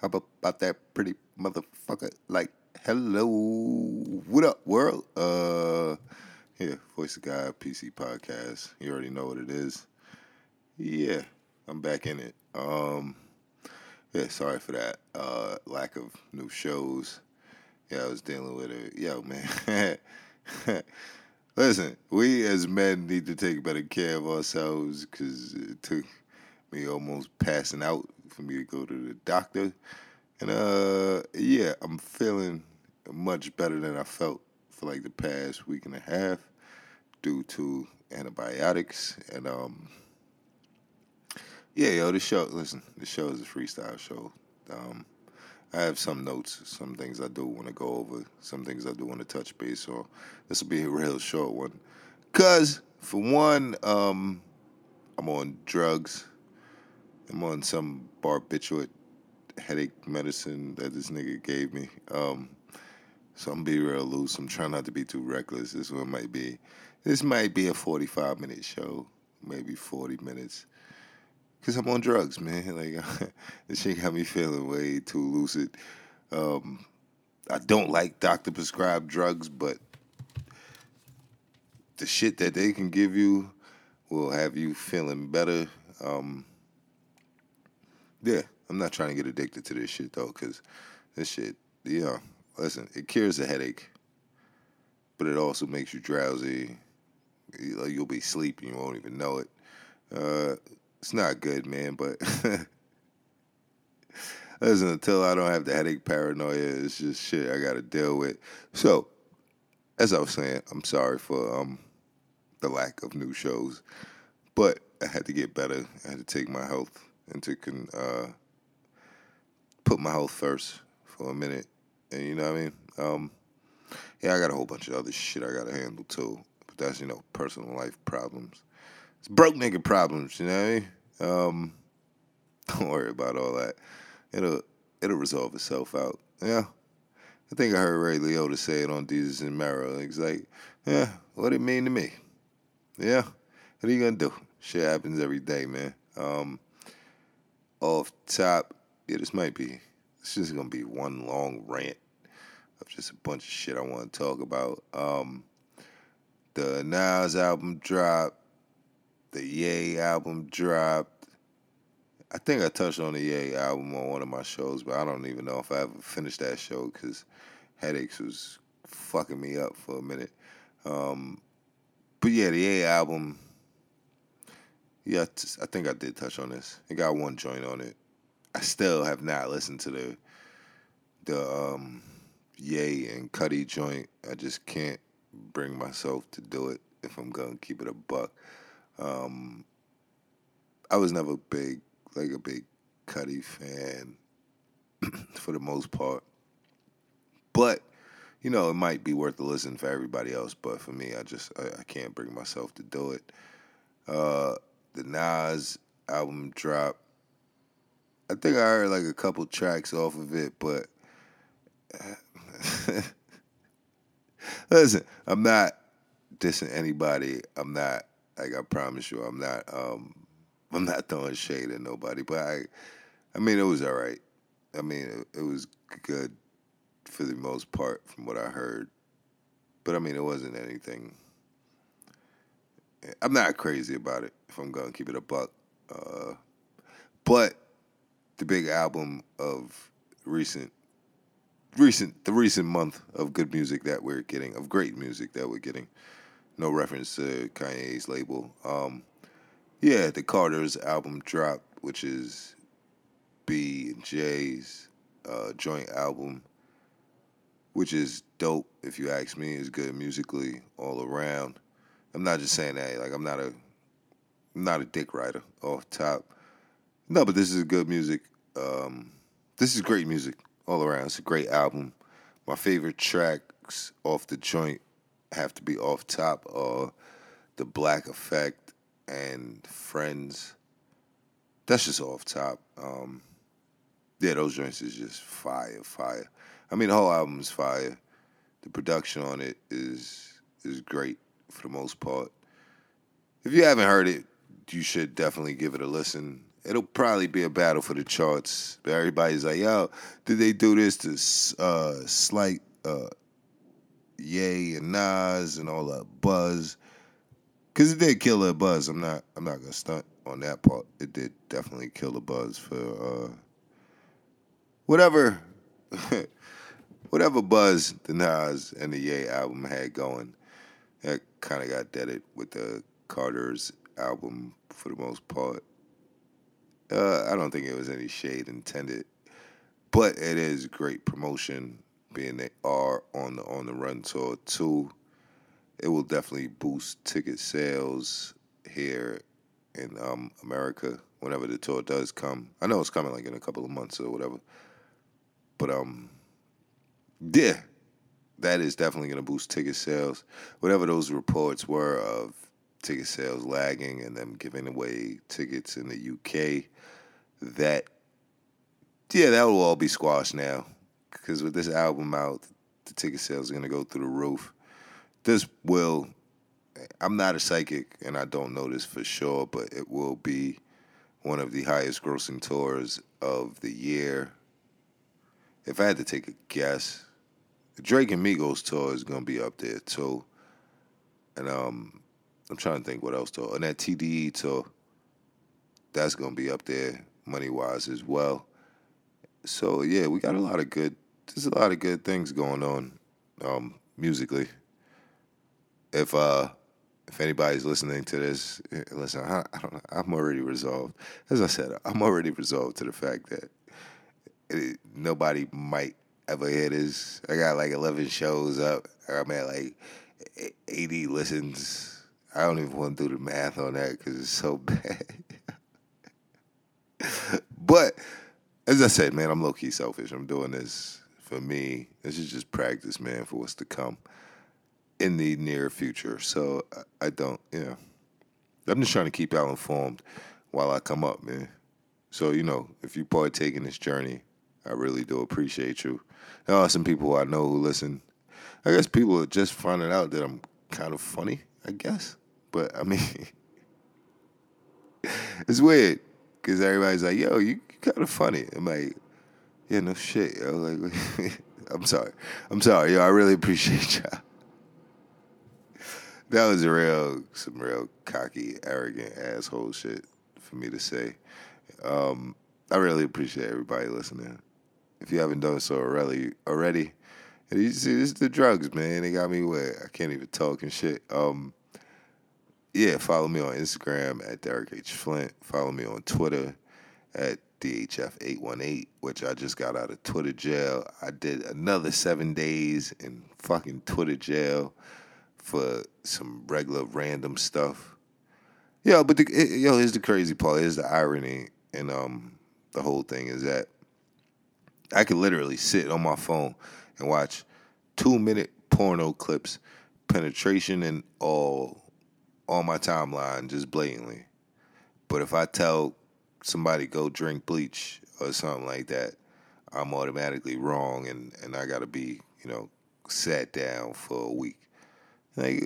How about, about that pretty motherfucker? Like, hello, what up, world? Uh, yeah, Voice of God PC podcast. You already know what it is. Yeah, I'm back in it. Um, yeah, sorry for that. Uh, lack of new shows. Yeah, I was dealing with it. Yo, man. Listen, we as men need to take better care of ourselves because it took me almost passing out for me to go to the doctor. And uh yeah, I'm feeling much better than I felt for like the past week and a half due to antibiotics and um yeah, yo, the show listen, the show is a freestyle show. Um I have some notes, some things I do want to go over, some things I do want to touch base on. This will be a real short one. Cause for one, um, I'm on drugs. I'm on some barbiturate headache medicine that this nigga gave me. Um, so I'm be real loose. I'm trying not to be too reckless. This one might be this might be a 45 minute show, maybe 40 minutes. Cause I'm on drugs, man. Like this shit got me feeling way too lucid. Um, I don't like doctor prescribed drugs, but the shit that they can give you will have you feeling better. Um, yeah, I'm not trying to get addicted to this shit though, cause this shit, you know, listen, it cures a headache, but it also makes you drowsy. You'll be sleeping, you won't even know it. Uh, it's not good, man, but listen, until I don't have the headache paranoia, it's just shit I gotta deal with. So, as I was saying, I'm sorry for um the lack of new shows, but I had to get better. I had to take my health into con uh put my health first for a minute. And you know what I mean? Um yeah, I got a whole bunch of other shit I gotta handle too. But that's, you know, personal life problems. It's broke nigga problems, you know what I mean? Um, don't worry about all that. It'll it'll resolve itself out. Yeah. I think I heard Ray Liotta say it on Desus and Mero. He's like, yeah, what it mean to me? Yeah. What are you gonna do? Shit happens every day, man. Um, off top, yeah, this might be this is gonna be one long rant of just a bunch of shit I want to talk about. Um, the Nas album dropped the Yay album dropped. I think I touched on the Yay album on one of my shows, but I don't even know if I ever finished that show because headaches was fucking me up for a minute. Um, but yeah, the Yay album. Yeah, I think I did touch on this. It got one joint on it. I still have not listened to the the um, Ye and Cudi joint. I just can't bring myself to do it if I'm gonna keep it a buck. Um, I was never big, like a big Cudi fan for the most part. But, you know, it might be worth a listen for everybody else. But for me, I just, I, I can't bring myself to do it. Uh, the Nas album drop. I think I heard like a couple tracks off of it, but listen, I'm not dissing anybody. I'm not like I promise you, I'm not. Um, I'm not throwing shade at nobody, but I, I mean, it was all right. I mean, it, it was good for the most part, from what I heard. But I mean, it wasn't anything. I'm not crazy about it. If I'm gonna keep it a buck, uh, but the big album of recent, recent, the recent month of good music that we're getting, of great music that we're getting no reference to Kanye's label. Um, yeah, the Carter's album dropped, which is B and J's uh, joint album, which is dope. If you ask me, is good musically all around. I'm not just saying that. Like I'm not a, I'm not a dick writer off top. No, but this is good music. Um, this is great music all around. It's a great album. My favorite tracks off the joint have to be off top of the Black Effect and Friends. That's just off top. Um, yeah, those joints is just fire, fire. I mean, the whole album is fire. The production on it is is great for the most part. If you haven't heard it, you should definitely give it a listen. it'll probably be a battle for the charts. Everybody's like, yo, did they do this to uh, slight uh, Ye and Nas and all that buzz? Because it did kill a buzz. I'm not. I'm not gonna stunt on that part. It did definitely kill the buzz for uh, whatever, whatever buzz the Nas and the Ye album had going. That kind of got deaded with the Carter's album for the most part. Uh, I don't think it was any shade intended, but it is great promotion. Being they are on the on the run tour too, it will definitely boost ticket sales here in um, America whenever the tour does come. I know it's coming like in a couple of months or whatever, but um, yeah, that is definitely going to boost ticket sales. Whatever those reports were of ticket sales lagging and them giving away tickets in the UK, that yeah, that will all be squashed now. Because with this album out, the ticket sales are gonna go through the roof. This will. I'm not a psychic, and I don't know this for sure, but it will be one of the highest grossing tours of the year. If I had to take a guess, Drake and Migos tour is gonna be up there too. And um, I'm trying to think what else tour. And that TDE tour, that's gonna be up there money wise as well. So yeah, we got a lot of good. There's a lot of good things going on, um, musically. If uh, if anybody's listening to this, eh, listen, I, I don't. know, I'm already resolved. As I said, I'm already resolved to the fact that it, nobody might ever hear this. I got like 11 shows up. I'm at like 80 listens. I don't even want to do the math on that because it's so bad. but as I said, man, I'm low key selfish. I'm doing this for me. This is just practice, man, for what's to come in the near future. So I don't, you know, I'm just trying to keep y'all informed while I come up, man. So, you know, if you partake in this journey, I really do appreciate you. There are some people I know who listen. I guess people are just finding out that I'm kind of funny, I guess. But I mean, it's weird because everybody's like, yo, you kind of funny. I'm like, yeah, no shit, yo. Like, I'm sorry. I'm sorry, yo. I really appreciate y'all. That was real, some real cocky, arrogant asshole shit for me to say. Um, I really appreciate everybody listening. If you haven't done so already, already, you see, this is the drugs, man. They got me where I can't even talk and shit. Um, yeah, follow me on Instagram at Derek H Flint. Follow me on Twitter at DHF818, which I just got out of Twitter jail. I did another seven days in fucking Twitter jail for some regular random stuff. Yo, but the, it, yo, here's the crazy part. Here's the irony, and um, the whole thing is that I could literally sit on my phone and watch two minute porno clips, penetration and all on my timeline just blatantly. But if I tell somebody go drink bleach or something like that, I'm automatically wrong and, and I gotta be, you know, sat down for a week. Like,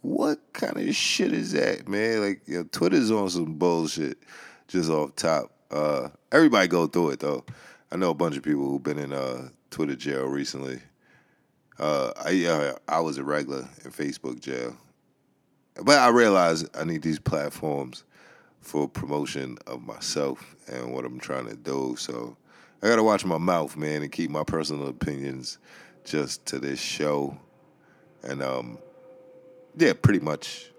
what kind of shit is that, man? Like, you know, Twitter's on some bullshit just off top. Uh, everybody go through it though. I know a bunch of people who've been in uh, Twitter jail recently. Uh, I uh, I was a regular in Facebook jail, but I realized I need these platforms for promotion of myself and what I'm trying to do. So I gotta watch my mouth, man, and keep my personal opinions just to this show. And um, yeah, pretty much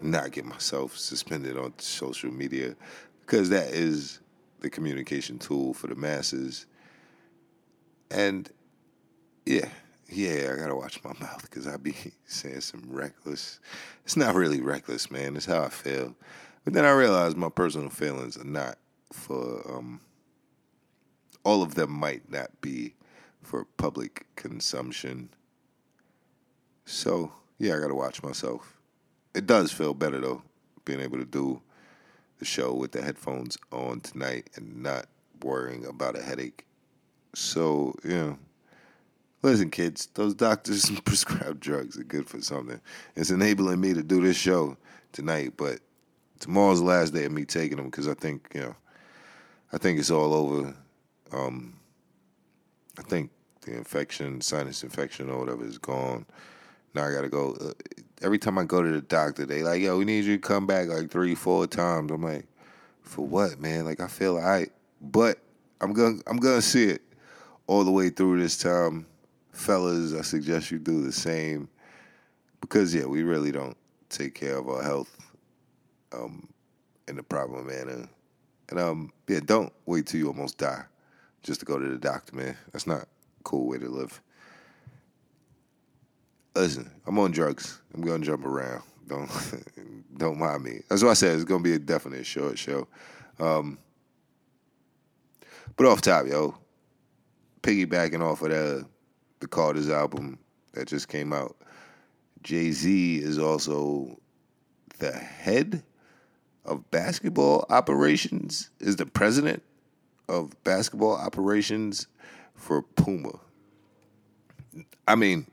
not get myself suspended on social media because that is the communication tool for the masses. And yeah, yeah, I gotta watch my mouth because I be saying some reckless. It's not really reckless, man. It's how I feel. But then I realized my personal feelings are not for um, all of them might not be for public consumption. So yeah, I gotta watch myself. It does feel better though, being able to do the show with the headphones on tonight and not worrying about a headache. So, you know, listen, kids, those doctors and prescribed drugs are good for something. It's enabling me to do this show tonight, but tomorrow's the last day of me taking them because I think you know, I think it's all over. Um, I think the infection, sinus infection or whatever, is gone. Now I gotta go. Uh, every time I go to the doctor, they like, yo, we need you to come back like three, four times. I'm like, for what, man? Like I feel alright, but I'm gonna I'm gonna see it all the way through this time, fellas. I suggest you do the same because yeah, we really don't take care of our health um, in the proper manner. And um, yeah, don't wait till you almost die just to go to the doctor, man. That's not a cool way to live. Listen, I'm on drugs. I'm gonna jump around. Don't don't mind me. That's what I said. It's gonna be a definite short show. Um, but off top, yo, piggybacking off of the the Carter's album that just came out, Jay Z is also the head of basketball operations, is the president of basketball operations for Puma. I mean,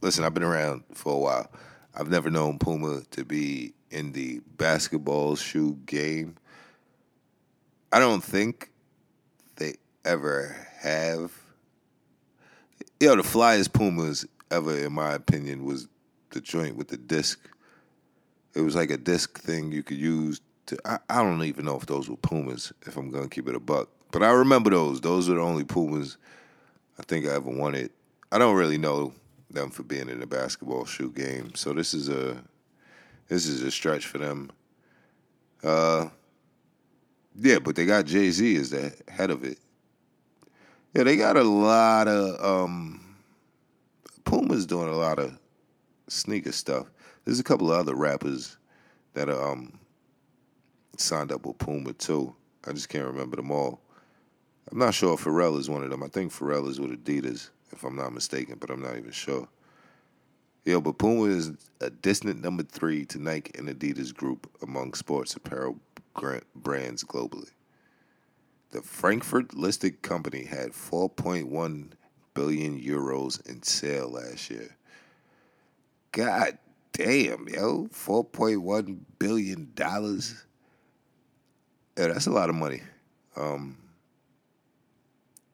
listen, I've been around for a while. I've never known Puma to be in the basketball shoe game. I don't think they ever have. Know, the flyest Pumas ever, in my opinion, was the joint with the disc. It was like a disc thing you could use to. I, I don't even know if those were Pumas, if I'm going to keep it a buck. But I remember those. Those were the only Pumas I think I ever wanted. I don't really know them for being in a basketball shoe game. So this is a this is a stretch for them. Uh yeah, but they got Jay Z as the head of it. Yeah, they got a lot of um Puma's doing a lot of sneaker stuff. There's a couple of other rappers that are um signed up with Puma too. I just can't remember them all. I'm not sure if Pharrell is one of them. I think Pharrell is with Adidas, if I'm not mistaken, but I'm not even sure. Yeah, but Puma is a distant number three to Nike and Adidas group among sports apparel brands globally. The Frankfurt listed company had 4.1 billion euros in sale last year. God damn, yo, 4.1 billion dollars. Yeah, that's a lot of money. Um,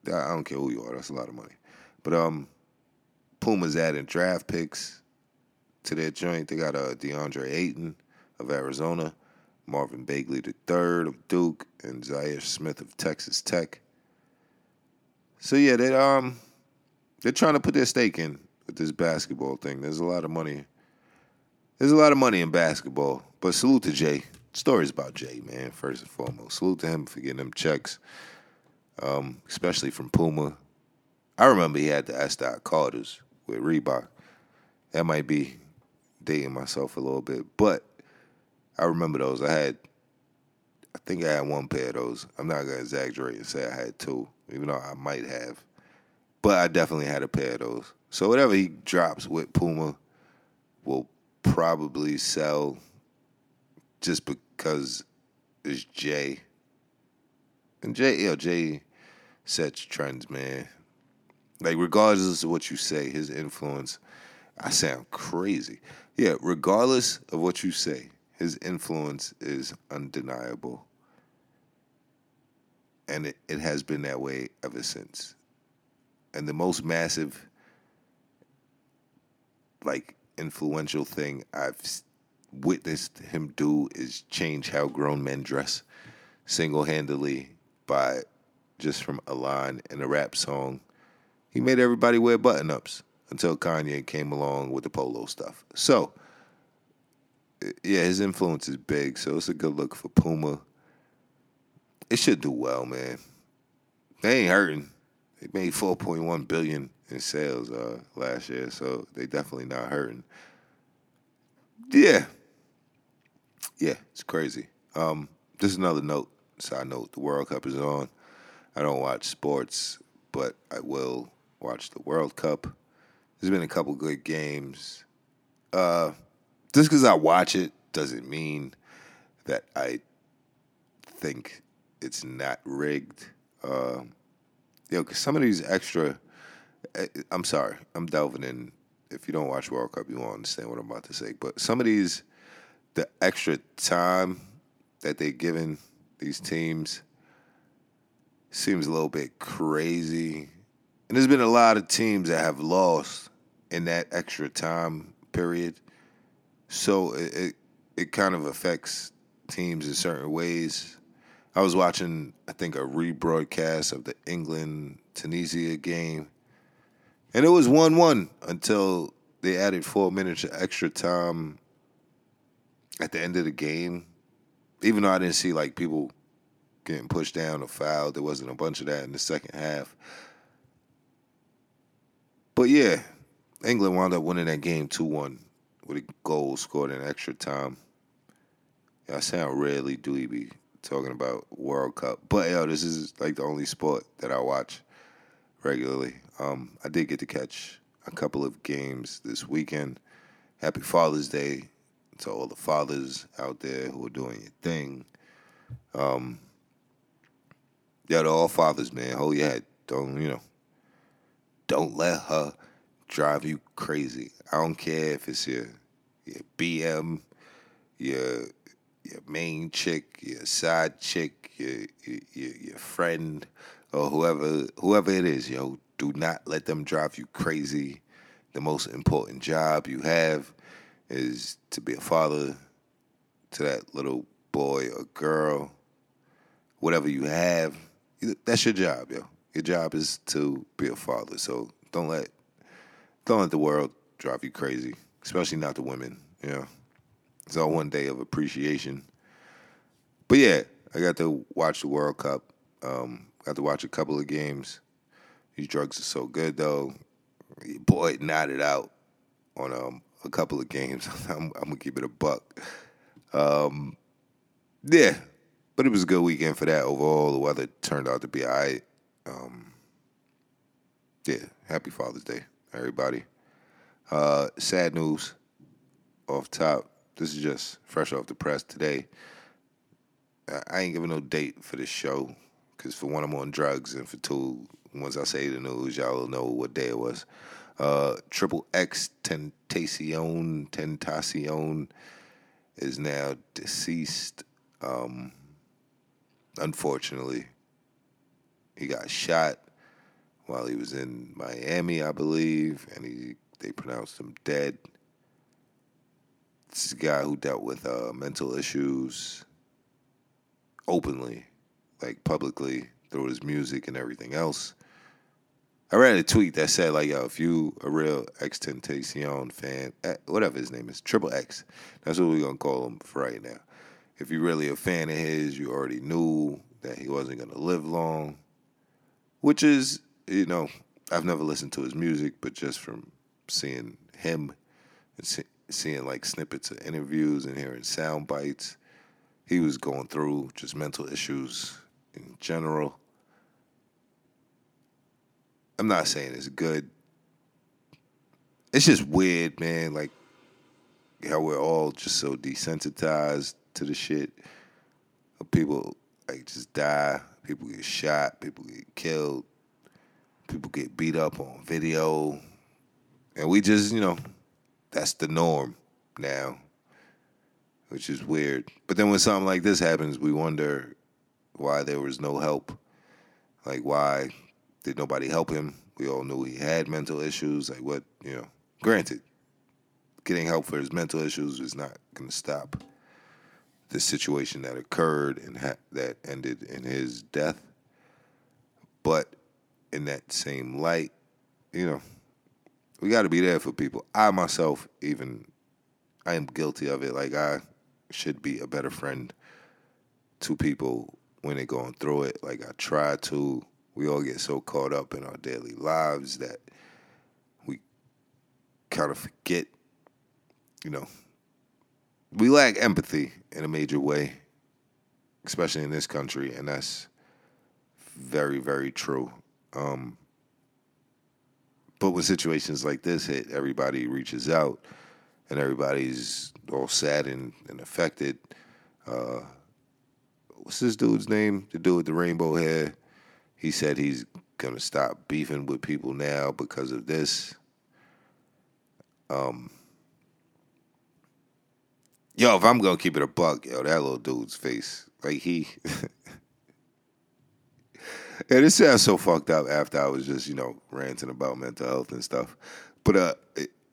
I don't care who you are. That's a lot of money. But um, Puma's adding draft picks to their joint. They got uh, DeAndre Ayton of Arizona, Marvin Bagley III of Duke, and Zhaire Smith of Texas Tech. So yeah, they um they're trying to put their stake in with this basketball thing. There's a lot of money. There's a lot of money in basketball. But salute to Jay. Stories about Jay, man, first and foremost. Salute to him for getting them checks um, especially from Puma. I remember he had the S. Carters with Reebok. That might be dating myself a little bit, but I remember those. I had, I think I had one pair of those. I'm not gonna exaggerate and say I had two, even though I might have, but I definitely had a pair of those. So whatever he drops with Puma will probably sell just because it's Jay. And Jay, know, Jay sets trends, man. Like regardless of what you say, his influence. I sound crazy. Yeah, regardless of what you say, his influence is undeniable. And it, it has been that way ever since. And the most massive, like, influential thing I've witnessed him do is change how grown men dress single handedly by just from a line in a rap song. He made everybody wear button ups until Kanye came along with the polo stuff. So, yeah, his influence is big. So it's a good look for Puma. It should do well, man. They ain't hurting. They made 4.1 billion in sales uh, last year, so they definitely not hurting. Yeah, yeah, it's crazy. Um, just another note, side note: the World Cup is on. I don't watch sports, but I will watch the World Cup. There's been a couple good games. Uh, just because I watch it doesn't mean that I think it's not rigged. Uh, you know, because some of these extra, eh, I'm sorry, I'm delving in. If you don't watch World Cup, you won't understand what I'm about to say. But some of these, the extra time that they're giving these teams seems a little bit crazy. And there's been a lot of teams that have lost in that extra time period. So it, it, it kind of affects teams in certain ways. I was watching, I think, a rebroadcast of the England Tunisia game, and it was 1 1 until they added four minutes of extra time at the end of the game. Even though I didn't see like people getting pushed down or fouled, there wasn't a bunch of that in the second half. But yeah, England wound up winning that game 2 1 with a goal scored in extra time. I sound rarely dweeby talking about World Cup, but yo, this is like the only sport that I watch regularly. Um, I did get to catch a couple of games this weekend. Happy Father's Day to all the fathers out there who are doing your thing. Um, yeah, to all fathers, man, hold your head. Don't you know? Don't let her drive you crazy. I don't care if it's your your BM, your your main chick, your side chick, your your, your friend, or whoever whoever it is, yo. Do not let them drive you crazy. The most important job you have is to be a father to that little boy or girl, whatever you have. That's your job, yo. Your job is to be a father. So don't let don't let the world drive you crazy, especially not the women. You know, it's all one day of appreciation. But yeah, I got to watch the World Cup. Um, got to watch a couple of games. These drugs are so good though. Your boy nodded out on um, a couple of games. I'm, I'm, gonna keep it a buck. Um, yeah, but it was a good weekend for that. Overall, the weather turned out to be alright. Um, yeah, happy Father's Day, everybody. Uh, sad news off top. This is just fresh off the press today. I ain't giving no date for this show because for one, I'm on drugs, and for two, once I say the news, y'all will know what day it was. Uh, Triple X Tentacion Tentacion is now deceased. Um, unfortunately, he got shot while he was in Miami, I believe, and he they pronounced him dead. This is a guy who dealt with uh, mental issues openly, like publicly through his music and everything else. I read a tweet that said like, "Yo, if you a real XXXTentacion fan, eh, whatever his name is, Triple X, that's what we're gonna call him for right now. If you're really a fan of his, you already knew that he wasn't gonna live long, which is, you know, I've never listened to his music, but just from seeing him and see, seeing like snippets of interviews and hearing sound bites, he was going through just mental issues in general I'm not saying it's good. It's just weird, man. Like how we're all just so desensitized to the shit. of People like just die. People get shot. People get killed. People get beat up on video, and we just, you know, that's the norm now, which is weird. But then when something like this happens, we wonder why there was no help. Like why did nobody help him? We all knew he had mental issues. Like what, you know, granted, getting help for his mental issues is not going to stop the situation that occurred and ha- that ended in his death. But in that same light, you know, we got to be there for people. I myself, even, I am guilty of it. Like I should be a better friend to people when they're going through it. Like I try to we all get so caught up in our daily lives that we kind of forget, you know, we lack empathy in a major way, especially in this country, and that's very, very true. Um, but when situations like this hit, everybody reaches out, and everybody's all saddened and affected. Uh, what's this dude's name? The dude with the rainbow hair. He said he's to stop beefing with people now because of this. Um, Yo, if I'm gonna keep it a buck, yo, that little dude's face, like he. yeah, this sounds so fucked up. After I was just, you know, ranting about mental health and stuff, but uh,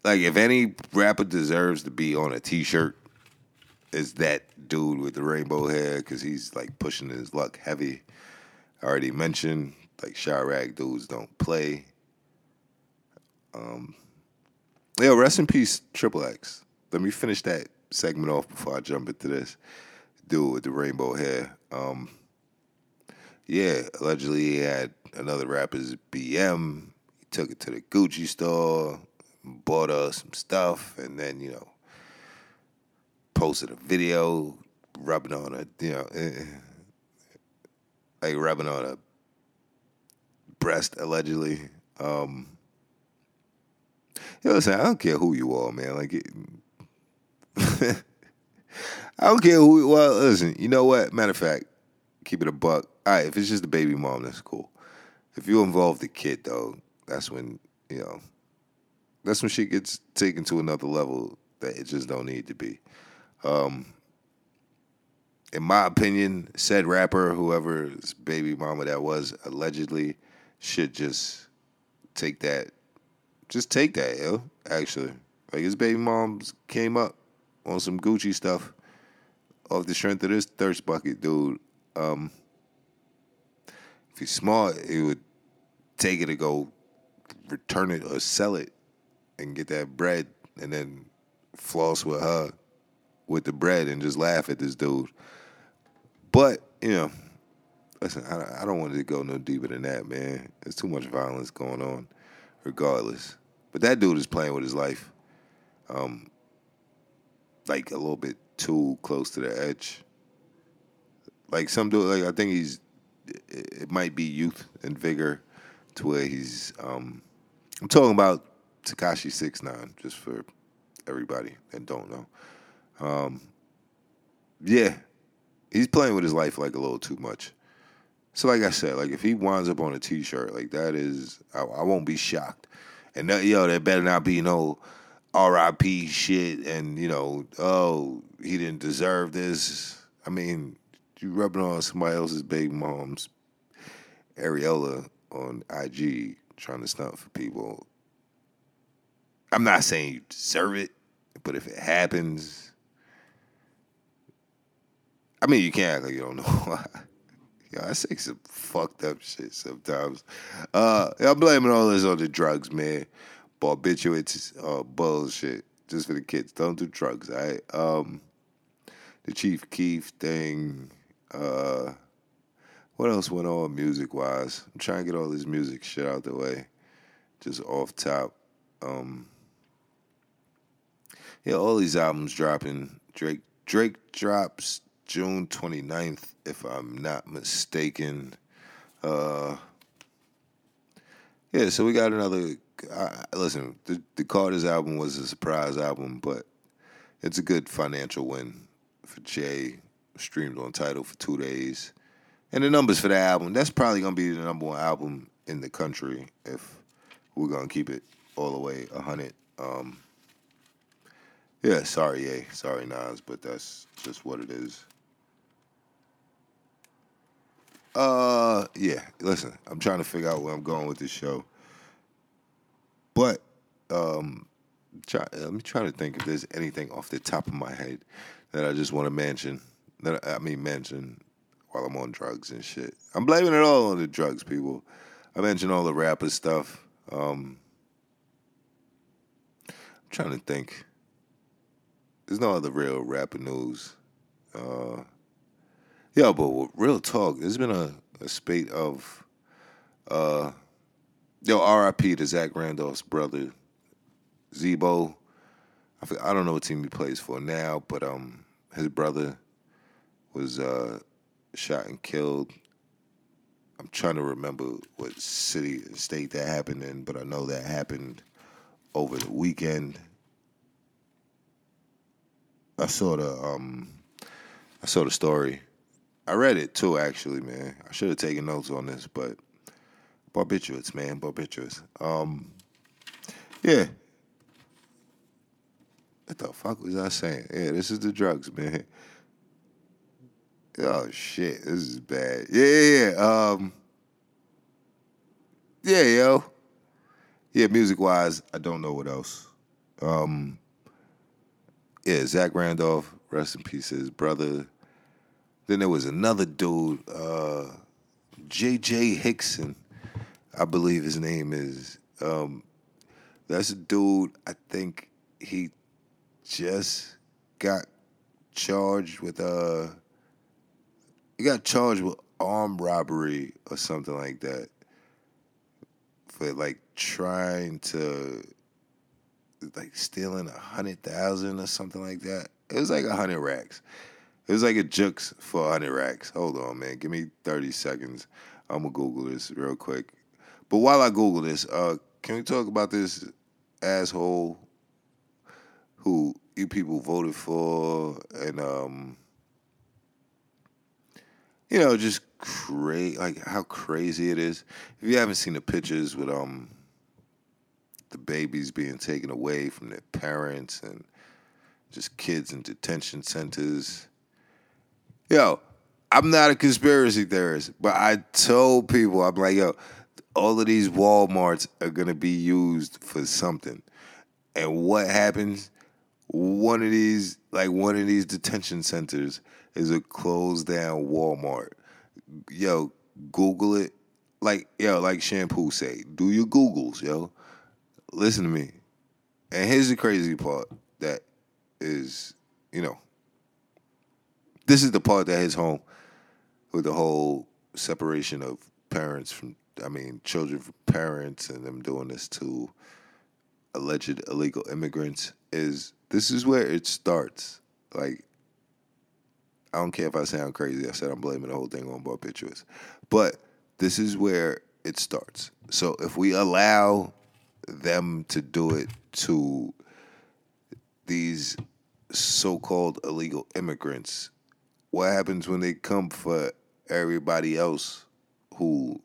like if any rapper deserves to be on a T-shirt, is that dude with the rainbow hair because he's like pushing his luck heavy. I already mentioned like Chiraq dudes don't play. Um, yo, rest in peace, Triple X. Let me finish that segment off before I jump into this. Dude with the rainbow hair. Um, yeah, allegedly he had another rapper's BM. He took it to the Gucci store, bought us some stuff, and then you know posted a video rubbing on a you know eh, like rubbing on a breast allegedly. Um, you know, listen, I don't care who you are, man. Like, it, I don't care who. Well, listen, you know what? Matter of fact, keep it a buck. All right, if it's just the baby mom, that's cool. If you involve the kid, though, that's when you know. That's when shit gets taken to another level that it just don't need to be. Um, in my opinion, said rapper, whoever's baby mama that was, allegedly, should just take that. Just take that, yo. Actually, like his baby moms came up on some Gucci stuff off the strength of this thirst bucket dude. Um, if he's smart, he would take it to go return it or sell it and get that bread and then floss with her with the bread and just laugh at this dude. But, you know, listen, I, I don't want to go no deeper than that, man. There's too much violence going on, regardless. But that dude is playing with his life. Um, like a little bit too close to the edge. Like some dude, like I think he's, it might be youth and vigor, to where he's. Um, I'm talking about Tekashi Six Nine, just for everybody that don't know. Um, yeah, he's playing with his life like a little too much. So, like I said, like if he winds up on a T-shirt, like that is, I, I won't be shocked. And that, yo, there better not be no R.I.P. shit, and you know, oh, he didn't deserve this. I mean, you rubbing on somebody else's baby mom's areola on IG, trying to stunt for people. I'm not saying you deserve it, but if it happens, I mean, you can't act like you don't know why. I say some fucked up shit sometimes. Uh, I'm blaming all this on the drugs, man. Barbiturates, uh, bullshit. Just for the kids. Don't do drugs, all right? Um, the Chief Keef thing. Uh, what else went on music wise? I'm trying to get all this music shit out the way. Just off top. Um, yeah, all these albums dropping. Drake Drake drops June 29th, if I'm not mistaken. Uh, yeah, so we got another. Uh, listen, the, the Carter's album was a surprise album, but it's a good financial win for Jay. Streamed on Tidal for two days, and the numbers for the album. That's probably gonna be the number one album in the country if we're gonna keep it all the way hundred. Um, yeah, sorry, yeah, sorry, Nas, but that's just what it is. Uh, yeah. Listen, I'm trying to figure out where I'm going with this show, but um, try, let me try to think if there's anything off the top of my head that I just want to mention. That I mean, mention while I'm on drugs and shit. I'm blaming it all on the drugs, people. I mentioned all the rapper stuff. Um, I'm trying to think. There's no other real rapper news. Uh, yeah, but real talk, there's been a, a spate of, uh, yo, R.I.P. to Zach Randolph's brother, Z-Bo. I, I don't know what team he plays for now, but um, his brother was uh, shot and killed. I'm trying to remember what city and state that happened in, but I know that happened over the weekend. I saw the um, I saw the story I read it too, actually, man. I should have taken notes on this, but barbiturates, man, barbiturates. Um, yeah. What the fuck was I saying? Yeah, this is the drugs, man. Oh shit, this is bad. Yeah, yeah, yeah. Um, yeah, yo. Yeah, music wise, I don't know what else. Um, yeah, Zach Randolph, rest in peace, his brother. Then there was another dude, uh, J.J. Hickson, I believe his name is. Um, that's a dude. I think he just got charged with uh he got charged with armed robbery or something like that for like trying to like stealing a hundred thousand or something like that. It was like a hundred racks. It was like a jukes for a hundred racks. Hold on, man. Give me thirty seconds. I'm gonna Google this real quick. But while I Google this, uh, can we talk about this asshole who you people voted for and um you know just crazy like how crazy it is if you haven't seen the pictures with um the babies being taken away from their parents and just kids in detention centers yo i'm not a conspiracy theorist but i told people i'm like yo all of these walmarts are to be used for something and what happens one of these like one of these detention centers is a closed down Walmart. Yo, Google it. Like yo, like shampoo say, do your Googles, yo. Listen to me. And here's the crazy part that is, you know, this is the part that hits home with the whole separation of parents from I mean, children from parents and them doing this to alleged illegal immigrants is this is where it starts. Like, I don't care if I sound crazy. I said I'm blaming the whole thing on barbiturates. But this is where it starts. So if we allow them to do it to these so-called illegal immigrants, what happens when they come for everybody else who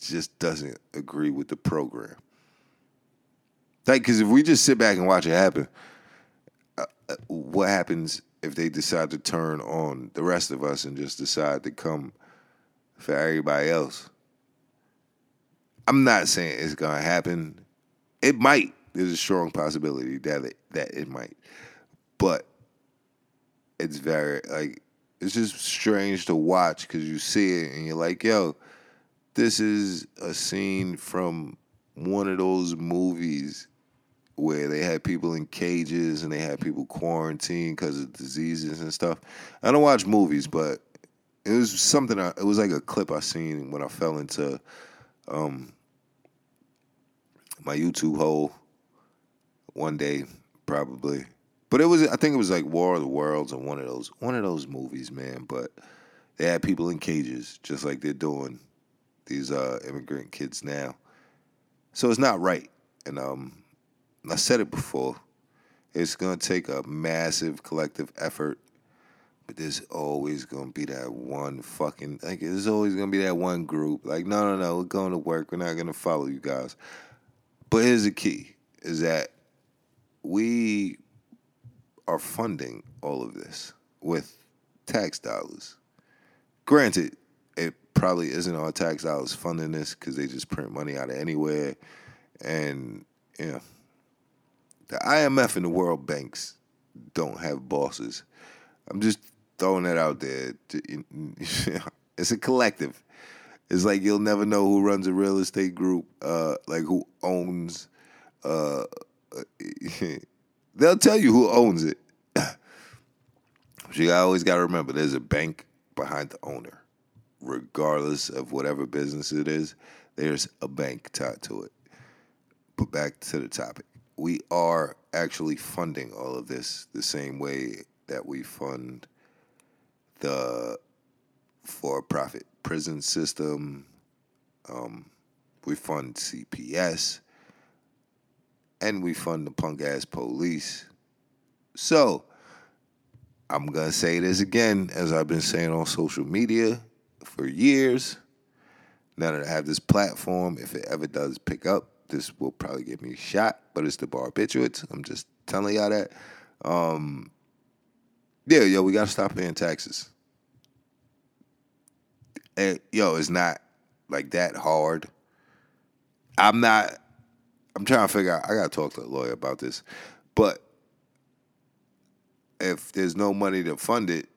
just doesn't agree with the program? Like, because if we just sit back and watch it happen, uh, uh, what happens if they decide to turn on the rest of us and just decide to come for everybody else? I'm not saying it's gonna happen. It might. There's a strong possibility that it, that it might, but it's very like it's just strange to watch because you see it and you're like, yo, this is a scene from one of those movies where they had people in cages and they had people quarantined because of diseases and stuff. I don't watch movies, but it was something. I, it was like a clip I seen when I fell into um, my YouTube hole one day, probably. But it was. I think it was like War of the Worlds or one of those one of those movies, man. But they had people in cages, just like they're doing these uh, immigrant kids now. So it's not right, and um, I said it before. It's gonna take a massive collective effort, but there's always gonna be that one fucking like. There's always gonna be that one group like, no, no, no, we're going to work. We're not gonna follow you guys. But here's the key: is that we are funding all of this with tax dollars. Granted, it probably isn't our tax dollars funding this because they just print money out of anywhere, and you know the IMF and the World Banks don't have bosses. I'm just throwing that out there. It's a collective. It's like you'll never know who runs a real estate group, uh, like who owns. Uh, they'll tell you who owns it. you always got to remember there's a bank behind the owner. Regardless of whatever business it is, there's a bank tied to it. But back to the topic we are actually funding all of this the same way that we fund the for-profit prison system. Um, we fund CPS, and we fund the punk ass police. So, I'm gonna say this again, as I've been saying on social media for years. Now that I have this platform, if it ever does pick up, this will probably get me shot, but it's the barbiturates. I'm just telling y'all that. Um, yeah, yo, we gotta stop paying taxes. And yo, it's not like that hard. I'm not. I'm trying to figure out. I gotta talk to a lawyer about this, but if there's no money to fund it,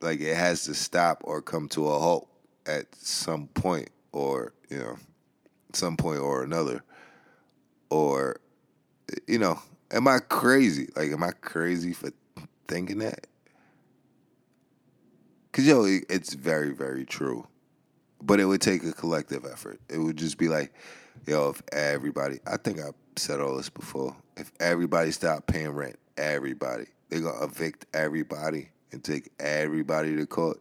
like it has to stop or come to a halt at some point, or you know, some point or another, or you know, am I crazy? Like, am I crazy for thinking that? Cause yo, it's very, very true. But it would take a collective effort. It would just be like, yo, if everybody, I think I said all this before. If everybody stopped paying rent, everybody, they're gonna evict everybody and take everybody to court.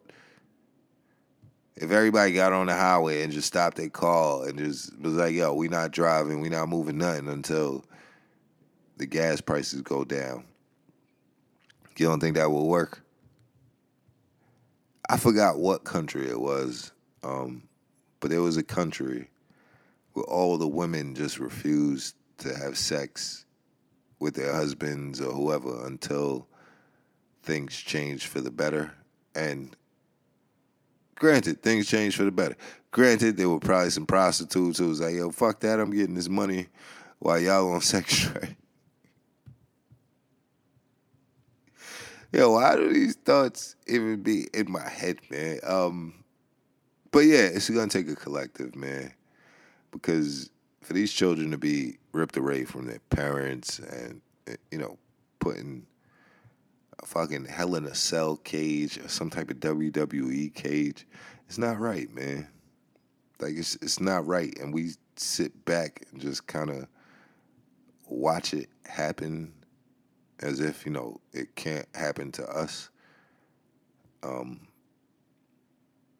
If everybody got on the highway and just stopped their car and just was like, yo, we not driving, we not moving nothing until the gas prices go down. You don't think that will work? I forgot what country it was, um, but there was a country all the women just refused to have sex with their husbands or whoever until things changed for the better. And granted, things changed for the better. Granted, there were probably some prostitutes who was like, yo, fuck that, I'm getting this money while y'all on sex trade. Yo, why do these thoughts even be in my head, man? Um, but yeah, it's gonna take a collective, man, because for these children to be ripped away from their parents and you know putting a fucking hell in a cell cage or some type of WWE cage, it's not right, man. Like it's it's not right, and we sit back and just kind of watch it happen as if you know it can't happen to us. Um,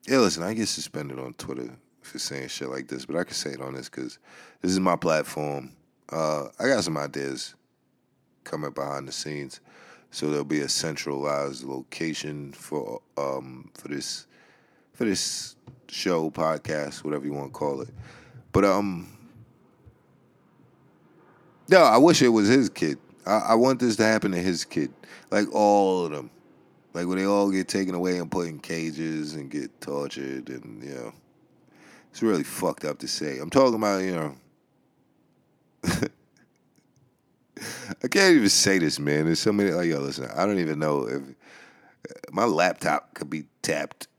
yeah, listen, I get suspended on Twitter for saying shit like this, but I can say it on this because this is my platform. Uh, I got some ideas coming behind the scenes, so there'll be a centralized location for um, for this for this show, podcast, whatever you want to call it. But um, no, I wish it was his kid. I, I want this to happen to his kid, like all of them, like when they all get taken away and put in cages and get tortured, and you know, it's really fucked up to say. I'm talking about you know. I can't even say this, man. There's so many. Like, yo, listen, I don't even know if my laptop could be tapped,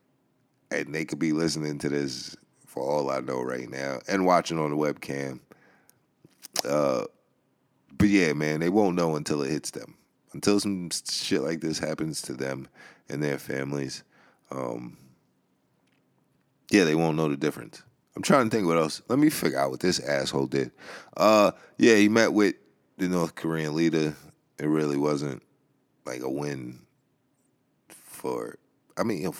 and they could be listening to this for all I know right now, and watching on the webcam. Uh, but yeah, man, they won't know until it hits them. Until some shit like this happens to them and their families, um, yeah, they won't know the difference. I'm trying to think what else. Let me figure out what this asshole did. Uh, yeah, he met with the North Korean leader. It really wasn't like a win for. I mean,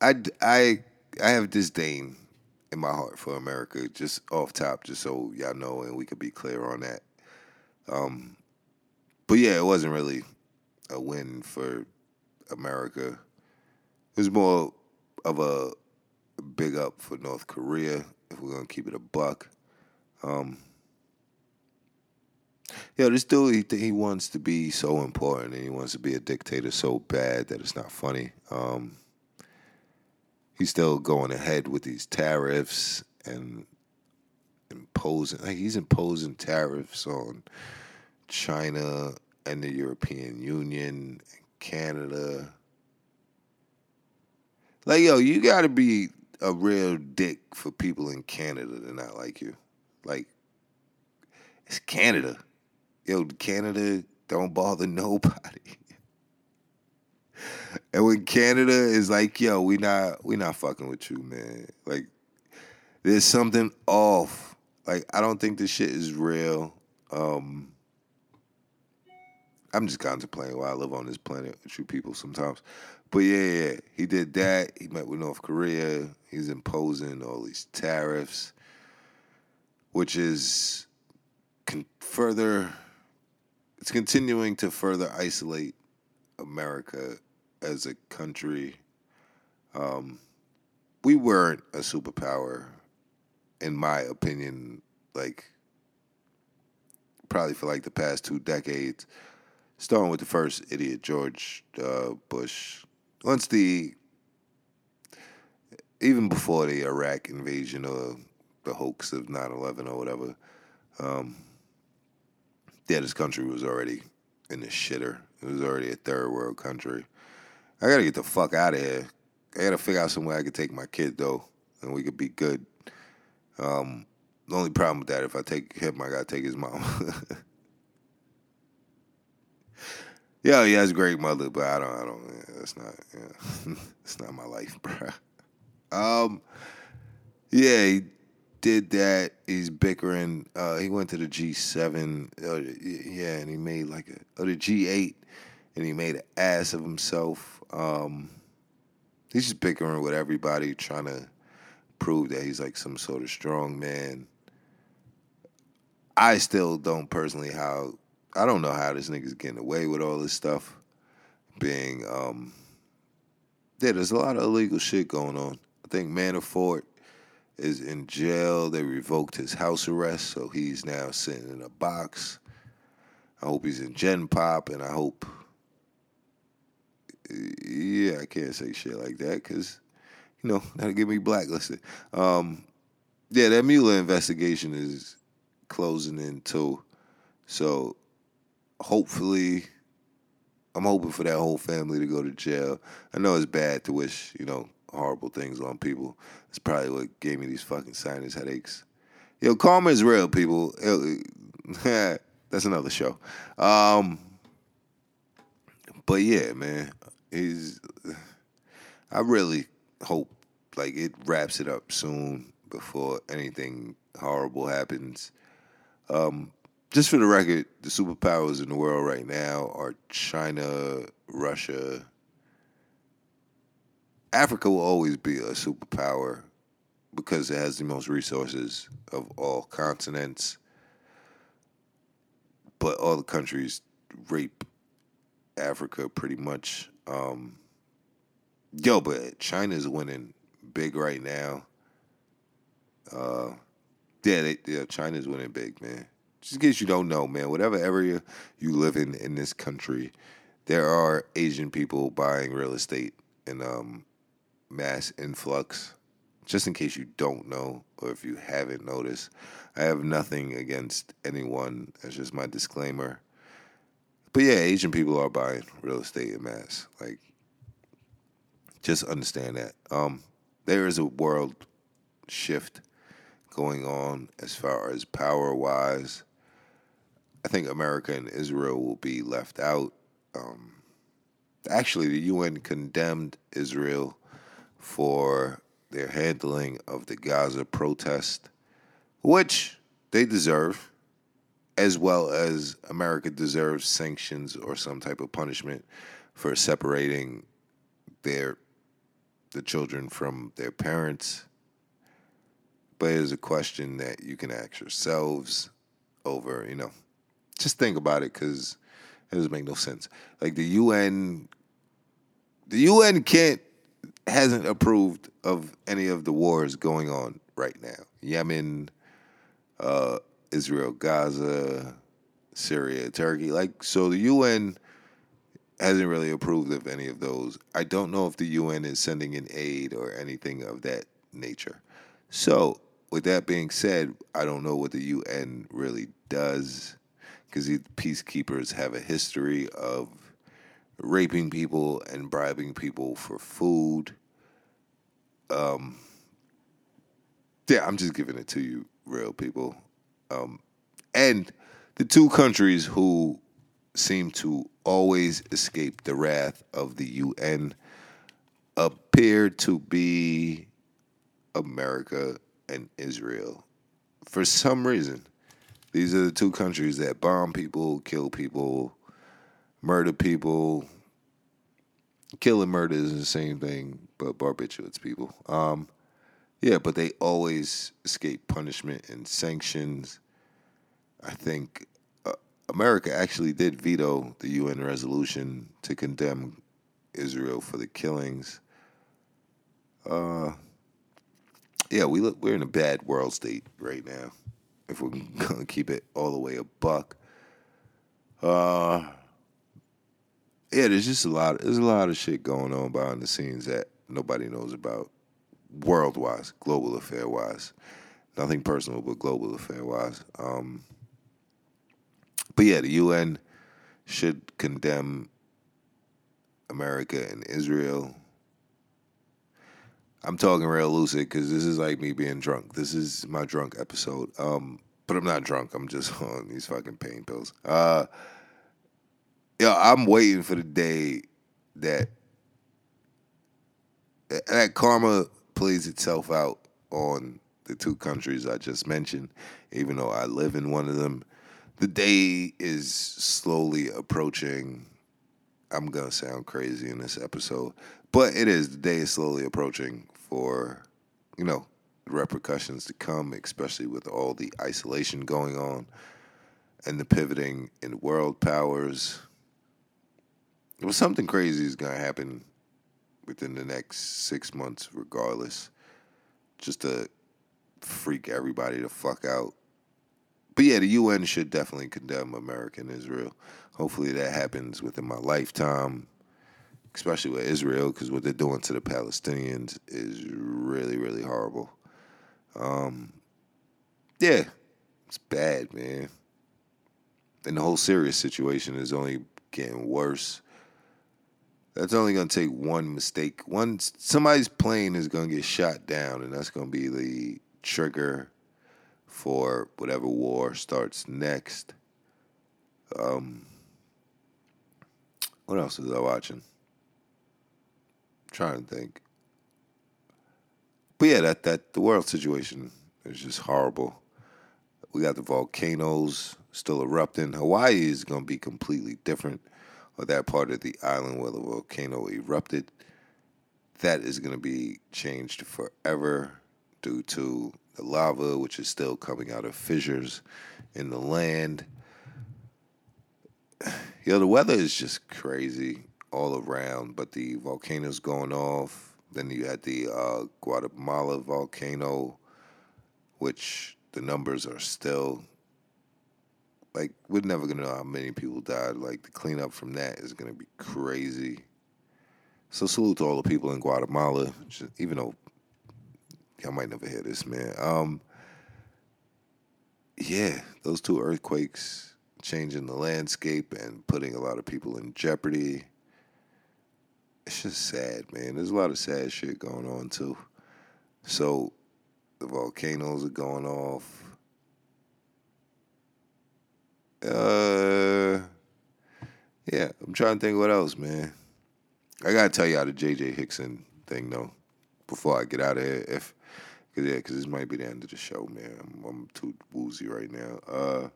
I I I have disdain in my heart for America, just off top, just so y'all know, and we could be clear on that. Um, but yeah, it wasn't really a win for America. It was more of a big up for North Korea, if we're gonna keep it a buck. Um, yeah, this dude, he, he wants to be so important and he wants to be a dictator so bad that it's not funny. Um, he's still going ahead with these tariffs and imposing like he's imposing tariffs on China and the European Union and Canada. Like yo, you got to be a real dick for people in Canada to not like you. Like it's Canada. Yo, Canada don't bother nobody. And when Canada is like, yo, we not we not fucking with you, man. Like there's something off. Like I don't think this shit is real. Um I'm just contemplating why I live on this planet with you people sometimes. But yeah, yeah, he did that. He met with North Korea. He's imposing all these tariffs, which is con- further. It's continuing to further isolate America as a country, um, we weren't a superpower, in my opinion. Like, probably for like the past two decades, starting with the first idiot George uh, Bush. Once the even before the Iraq invasion or the hoax of 9-11 or whatever, um, yeah, this country was already in the shitter. It was already a third world country. I gotta get the fuck out of here. I gotta figure out some way I could take my kid though, and we could be good. Um, the only problem with that, if I take him, I gotta take his mom. yeah, he has a great mother, but I don't, I don't. Yeah, it's not, yeah, it's not my life, bro. Um, yeah, he did that. He's bickering. Uh, he went to the G7. Uh, yeah, and he made like a, or the G8, and he made an ass of himself. Um, he's just bickering with everybody, trying to prove that he's like some sort of strong man. I still don't personally how I don't know how this nigga's getting away with all this stuff. Being um yeah, there's a lot of illegal shit going on. I think Manafort is in jail. They revoked his house arrest, so he's now sitting in a box. I hope he's in Gen Pop, and I hope. Yeah, I can't say shit like that because, you know, that'll get me blacklisted. Um, yeah, that Mueller investigation is closing in too. So hopefully, I'm hoping for that whole family to go to jail. I know it's bad to wish, you know, horrible things on people. It's probably what gave me these fucking sinus headaches. Yo, karma is real, people. That's another show. Um, but yeah, man, he's. I really hope like it wraps it up soon before anything horrible happens. Um, just for the record, the superpowers in the world right now are China, Russia, Africa will always be a superpower because it has the most resources of all continents. But all the countries rape Africa pretty much. Um, yo, but China's winning big right now. Uh, yeah, they, yeah, China's winning big, man. Just in case you don't know, man, whatever area you live in in this country, there are Asian people buying real estate in um, mass influx. Just in case you don't know or if you haven't noticed, I have nothing against anyone. That's just my disclaimer. But yeah, Asian people are buying real estate in mass. Like, just understand that. Um, there is a world shift going on as far as power wise. I think America and Israel will be left out. Um, actually, the UN condemned Israel for their handling of the Gaza protest, which they deserve, as well as America deserves sanctions or some type of punishment for separating their the children from their parents. But it is a question that you can ask yourselves over, you know, just think about it because it doesn't make no sense. Like the UN, the UN can't hasn't approved of any of the wars going on right now. Yemen, uh, Israel, Gaza, Syria, Turkey. Like so the UN hasn't really approved of any of those. I don't know if the UN is sending in aid or anything of that nature. So, with that being said, I don't know what the UN really does because peacekeepers have a history of raping people and bribing people for food. Um, yeah, I'm just giving it to you, real people. Um, and the two countries who seem to always escape the wrath of the UN appear to be America and Israel. For some reason, these are the two countries that bomb people, kill people, murder people. Kill and murder is the same thing, but barbiturates people. Um, yeah, but they always escape punishment and sanctions. I think uh, America actually did veto the UN resolution to condemn Israel for the killings. Uh, yeah, we look we're in a bad world state right now. If we're gonna keep it all the way a buck. Uh, yeah, there's just a lot. There's a lot of shit going on behind the scenes that nobody knows about, world wise, global affair wise. Nothing personal, but global affair wise. Um, but yeah, the UN should condemn America and Israel. I'm talking real lucid because this is like me being drunk. This is my drunk episode. Um, but I'm not drunk. I'm just on these fucking pain pills. Uh, yeah, I'm waiting for the day that that karma plays itself out on the two countries I just mentioned. Even though I live in one of them, the day is slowly approaching. I'm gonna sound crazy in this episode, but it is. The day is slowly approaching for, you know, repercussions to come, especially with all the isolation going on and the pivoting in world powers. Was something crazy is gonna happen within the next six months, regardless, just to freak everybody to fuck out. But yeah, the UN should definitely condemn America and Israel. Hopefully that happens within my lifetime, especially with Israel, because what they're doing to the Palestinians is really, really horrible. Um, yeah, it's bad, man. And the whole Syria situation is only getting worse. That's only going to take one mistake. One somebody's plane is going to get shot down, and that's going to be the trigger for whatever war starts next. Um, what else was I watching? Trying to think. But yeah, that that the world situation is just horrible. We got the volcanoes still erupting. Hawaii is going to be completely different, or that part of the island where the volcano erupted. That is going to be changed forever due to the lava, which is still coming out of fissures in the land. You know, the weather is just crazy all around, but the volcanoes going off. Then you had the uh, Guatemala volcano, which the numbers are still like we're never gonna know how many people died. Like the cleanup from that is gonna be crazy. So salute to all the people in Guatemala, even though y'all might never hear this, man. Um, yeah, those two earthquakes changing the landscape and putting a lot of people in jeopardy. It's just sad, man. There's a lot of sad shit going on too. So the volcanoes are going off. Uh, yeah, I'm trying to think what else, man. I gotta tell y'all the JJ Hickson thing though, before I get out of here. If, cause yeah, cause this might be the end of the show, man. I'm, I'm too woozy right now. Uh,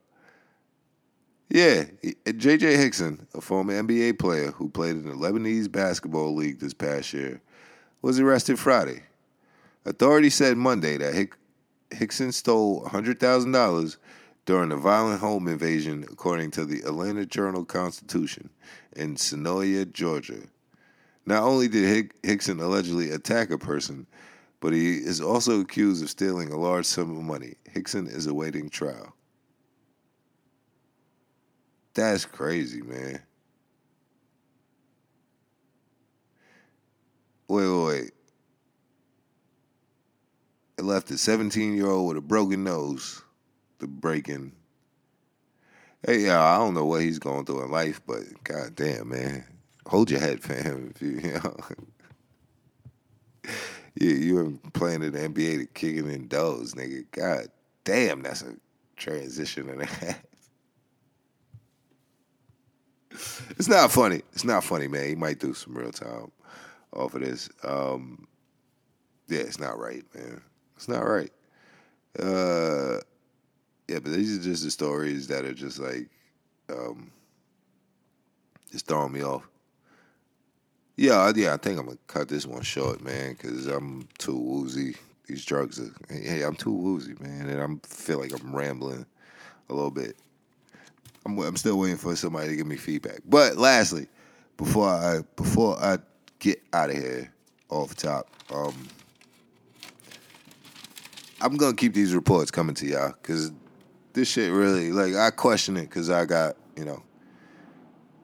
yeah, JJ Hickson, a former NBA player who played in the Lebanese basketball league this past year, was arrested Friday. Authorities said Monday that Hick- Hickson stole $100,000 during a violent home invasion, according to the Atlanta Journal Constitution in Senoia, Georgia. Not only did Hick- Hickson allegedly attack a person, but he is also accused of stealing a large sum of money. Hickson is awaiting trial. That's crazy, man. Wait, wait, wait. It left a 17 year old with a broken nose the breaking. Hey, yeah, I don't know what he's going through in life, but god damn, man, hold your head, fam. If you, you know, you you playing in the NBA to kicking in doors, nigga. God damn, that's a transition a half. It's not funny. It's not funny, man. He might do some real time off of this. Um, yeah, it's not right, man. It's not right. Uh, yeah, but these are just the stories that are just like, um, just throwing me off. Yeah, yeah, I think I'm gonna cut this one short, man, because I'm too woozy. These drugs are, hey, I'm too woozy, man, and I feel like I'm rambling a little bit. I'm, I'm still waiting for somebody to give me feedback. But lastly, before I before I get out of here off top, um, I'm gonna keep these reports coming to y'all because this shit really like I question it because I got you know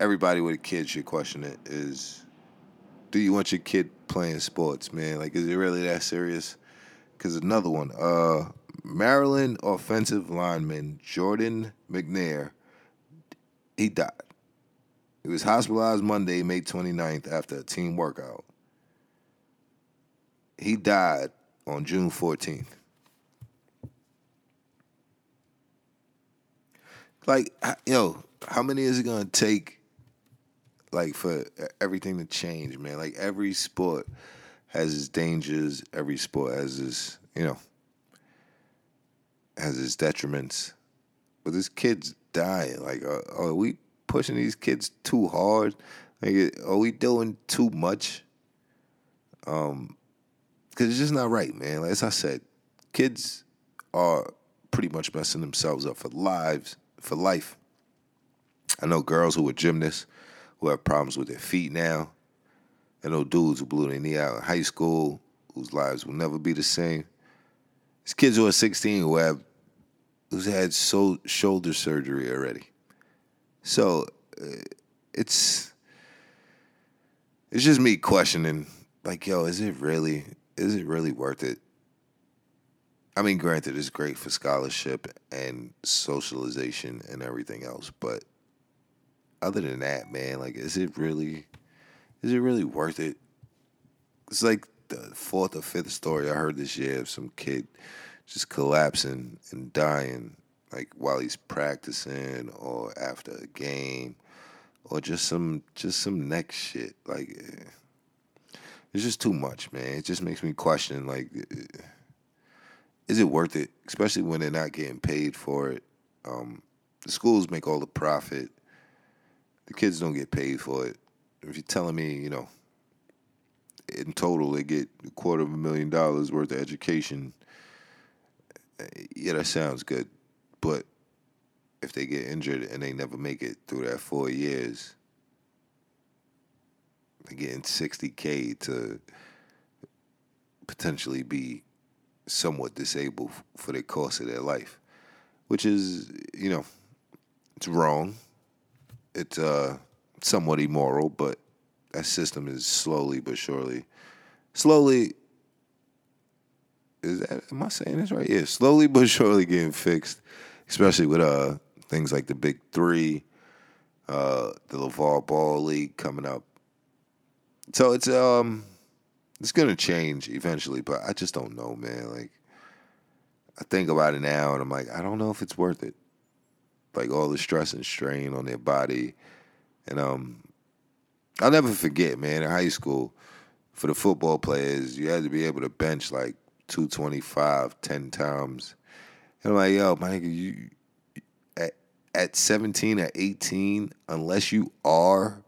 everybody with a kid should question it is do you want your kid playing sports man like is it really that serious because another one uh Maryland offensive lineman Jordan McNair he died he was hospitalized Monday May 29th after a team workout he died on June 14th like yo, how many is it gonna take, like for everything to change, man? Like every sport has its dangers. Every sport has its, you know, has its detriments. But this kid's dying. Like, are, are we pushing these kids too hard? Like, are we doing too much? Um, because it's just not right, man. Like, as I said, kids are pretty much messing themselves up for lives for life. I know girls who are gymnasts who have problems with their feet now. I know dudes who blew their knee out in high school whose lives will never be the same. There's kids who are 16 who have who's had so shoulder surgery already. So uh, it's it's just me questioning like yo is it really is it really worth it I mean, granted, it's great for scholarship and socialization and everything else, but other than that, man, like, is it really, is it really worth it? It's like the fourth or fifth story I heard this year of some kid just collapsing and dying, like while he's practicing or after a game, or just some just some neck shit. Like, eh, it's just too much, man. It just makes me question, like. Eh, is it worth it? Especially when they're not getting paid for it. Um, the schools make all the profit. The kids don't get paid for it. If you're telling me, you know, in total they get a quarter of a million dollars worth of education, yeah, that sounds good. But if they get injured and they never make it through that four years, they're getting 60K to potentially be somewhat disabled for the course of their life, which is, you know, it's wrong. It's uh, somewhat immoral, but that system is slowly but surely, slowly. Is that am I saying this right? Yeah, slowly but surely getting fixed, especially with uh things like the Big Three, uh, the LaVar Ball League coming up. So it's um it's gonna change eventually, but I just don't know, man. Like, I think about it now, and I'm like, I don't know if it's worth it. Like all the stress and strain on their body, and um, I'll never forget, man. In high school, for the football players, you had to be able to bench like 225 10 times. And I'm like, yo, my nigga, you at at 17 at 18, unless you are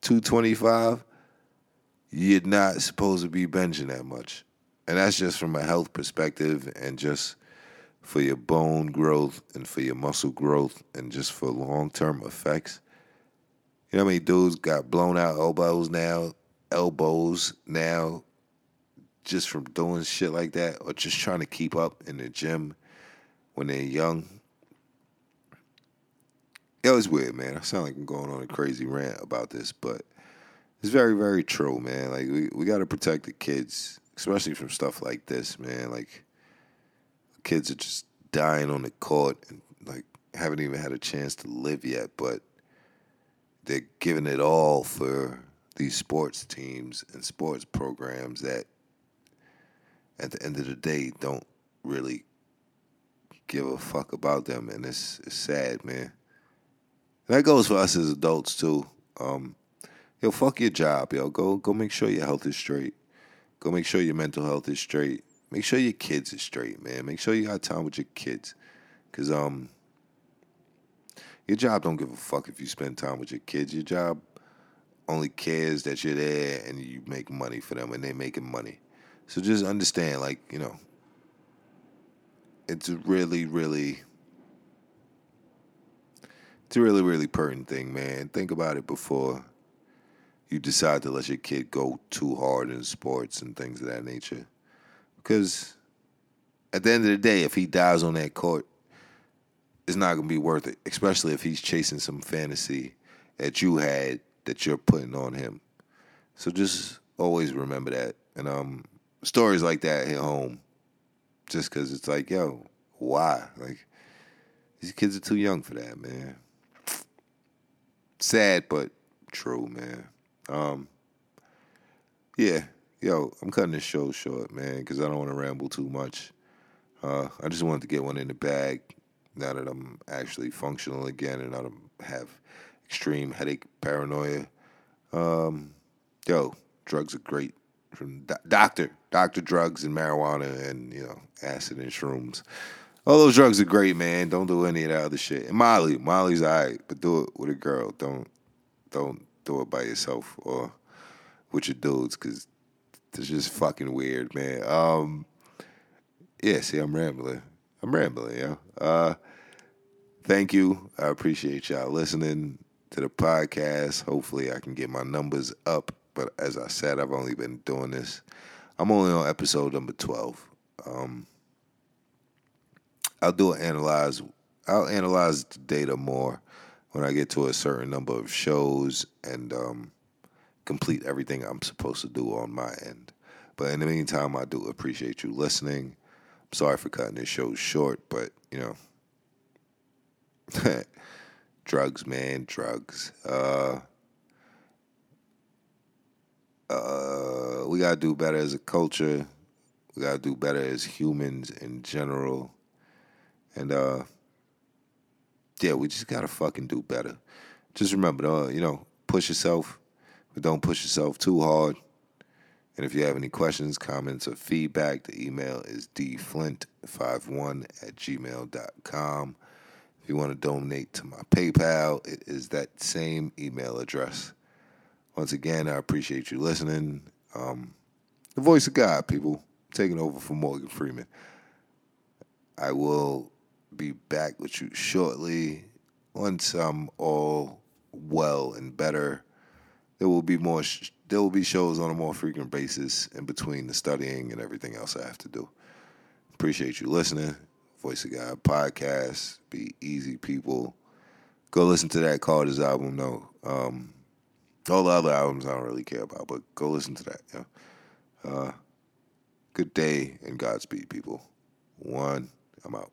225 you're not supposed to be benching that much. And that's just from a health perspective and just for your bone growth and for your muscle growth and just for long term effects. You know how many dudes got blown out elbows now, elbows now, just from doing shit like that or just trying to keep up in the gym when they're young? It was weird, man. I sound like I'm going on a crazy rant about this, but it's very, very true, man. Like we, we gotta protect the kids, especially from stuff like this, man. Like kids are just dying on the court and like haven't even had a chance to live yet, but they're giving it all for these sports teams and sports programs that at the end of the day don't really give a fuck about them and it's, it's sad, man. And that goes for us as adults too. Um, yo, fuck your job, yo. Go go make sure your health is straight. Go make sure your mental health is straight. Make sure your kids is straight, man. Make sure you got time with your kids. Cause um your job don't give a fuck if you spend time with your kids. Your job only cares that you're there and you make money for them and they're making money. So just understand, like, you know, it's really, really it's a really, really pertinent thing, man. Think about it before you decide to let your kid go too hard in sports and things of that nature. Because at the end of the day, if he dies on that court, it's not gonna be worth it, especially if he's chasing some fantasy that you had that you're putting on him. So just always remember that. And um, stories like that hit home, just because it's like, yo, why? Like these kids are too young for that, man. Sad, but true, man. Um, yeah, yo, I'm cutting this show short, man, because I don't want to ramble too much. Uh, I just wanted to get one in the bag now that I'm actually functional again and I don't have extreme headache paranoia. Um, yo, drugs are great. From do- doctor, doctor drugs and marijuana and you know acid and shrooms. All those drugs are great, man. Don't do any of that other shit. And Molly, Molly's alright, but do it with a girl. Don't don't do it by yourself or with your dudes, cause it's just fucking weird, man. Um, yeah, see, I'm rambling. I'm rambling, yo. Uh, thank you. I appreciate y'all listening to the podcast. Hopefully, I can get my numbers up. But as I said, I've only been doing this. I'm only on episode number 12. Um, I'll do an analyze. I'll analyze the data more when I get to a certain number of shows and um, complete everything I'm supposed to do on my end. But in the meantime, I do appreciate you listening. I'm sorry for cutting this show short, but you know, drugs, man, drugs. Uh, uh, we gotta do better as a culture. We gotta do better as humans in general. And uh, yeah, we just gotta fucking do better. Just remember, uh, you know, push yourself, but don't push yourself too hard. And if you have any questions, comments, or feedback, the email is dflint51 at gmail.com. If you want to donate to my PayPal, it is that same email address. Once again, I appreciate you listening. Um, the voice of God, people, taking over for Morgan Freeman. I will be back with you shortly once I'm all well and better. There will be more. Sh- there will be shows on a more frequent basis in between the studying and everything else I have to do. Appreciate you listening. Voice of God podcast. Be easy, people. Go listen to that Carter's album. No, um, all the other albums I don't really care about, but go listen to that. Yeah. Uh, good day and Godspeed, people. One. I'm out.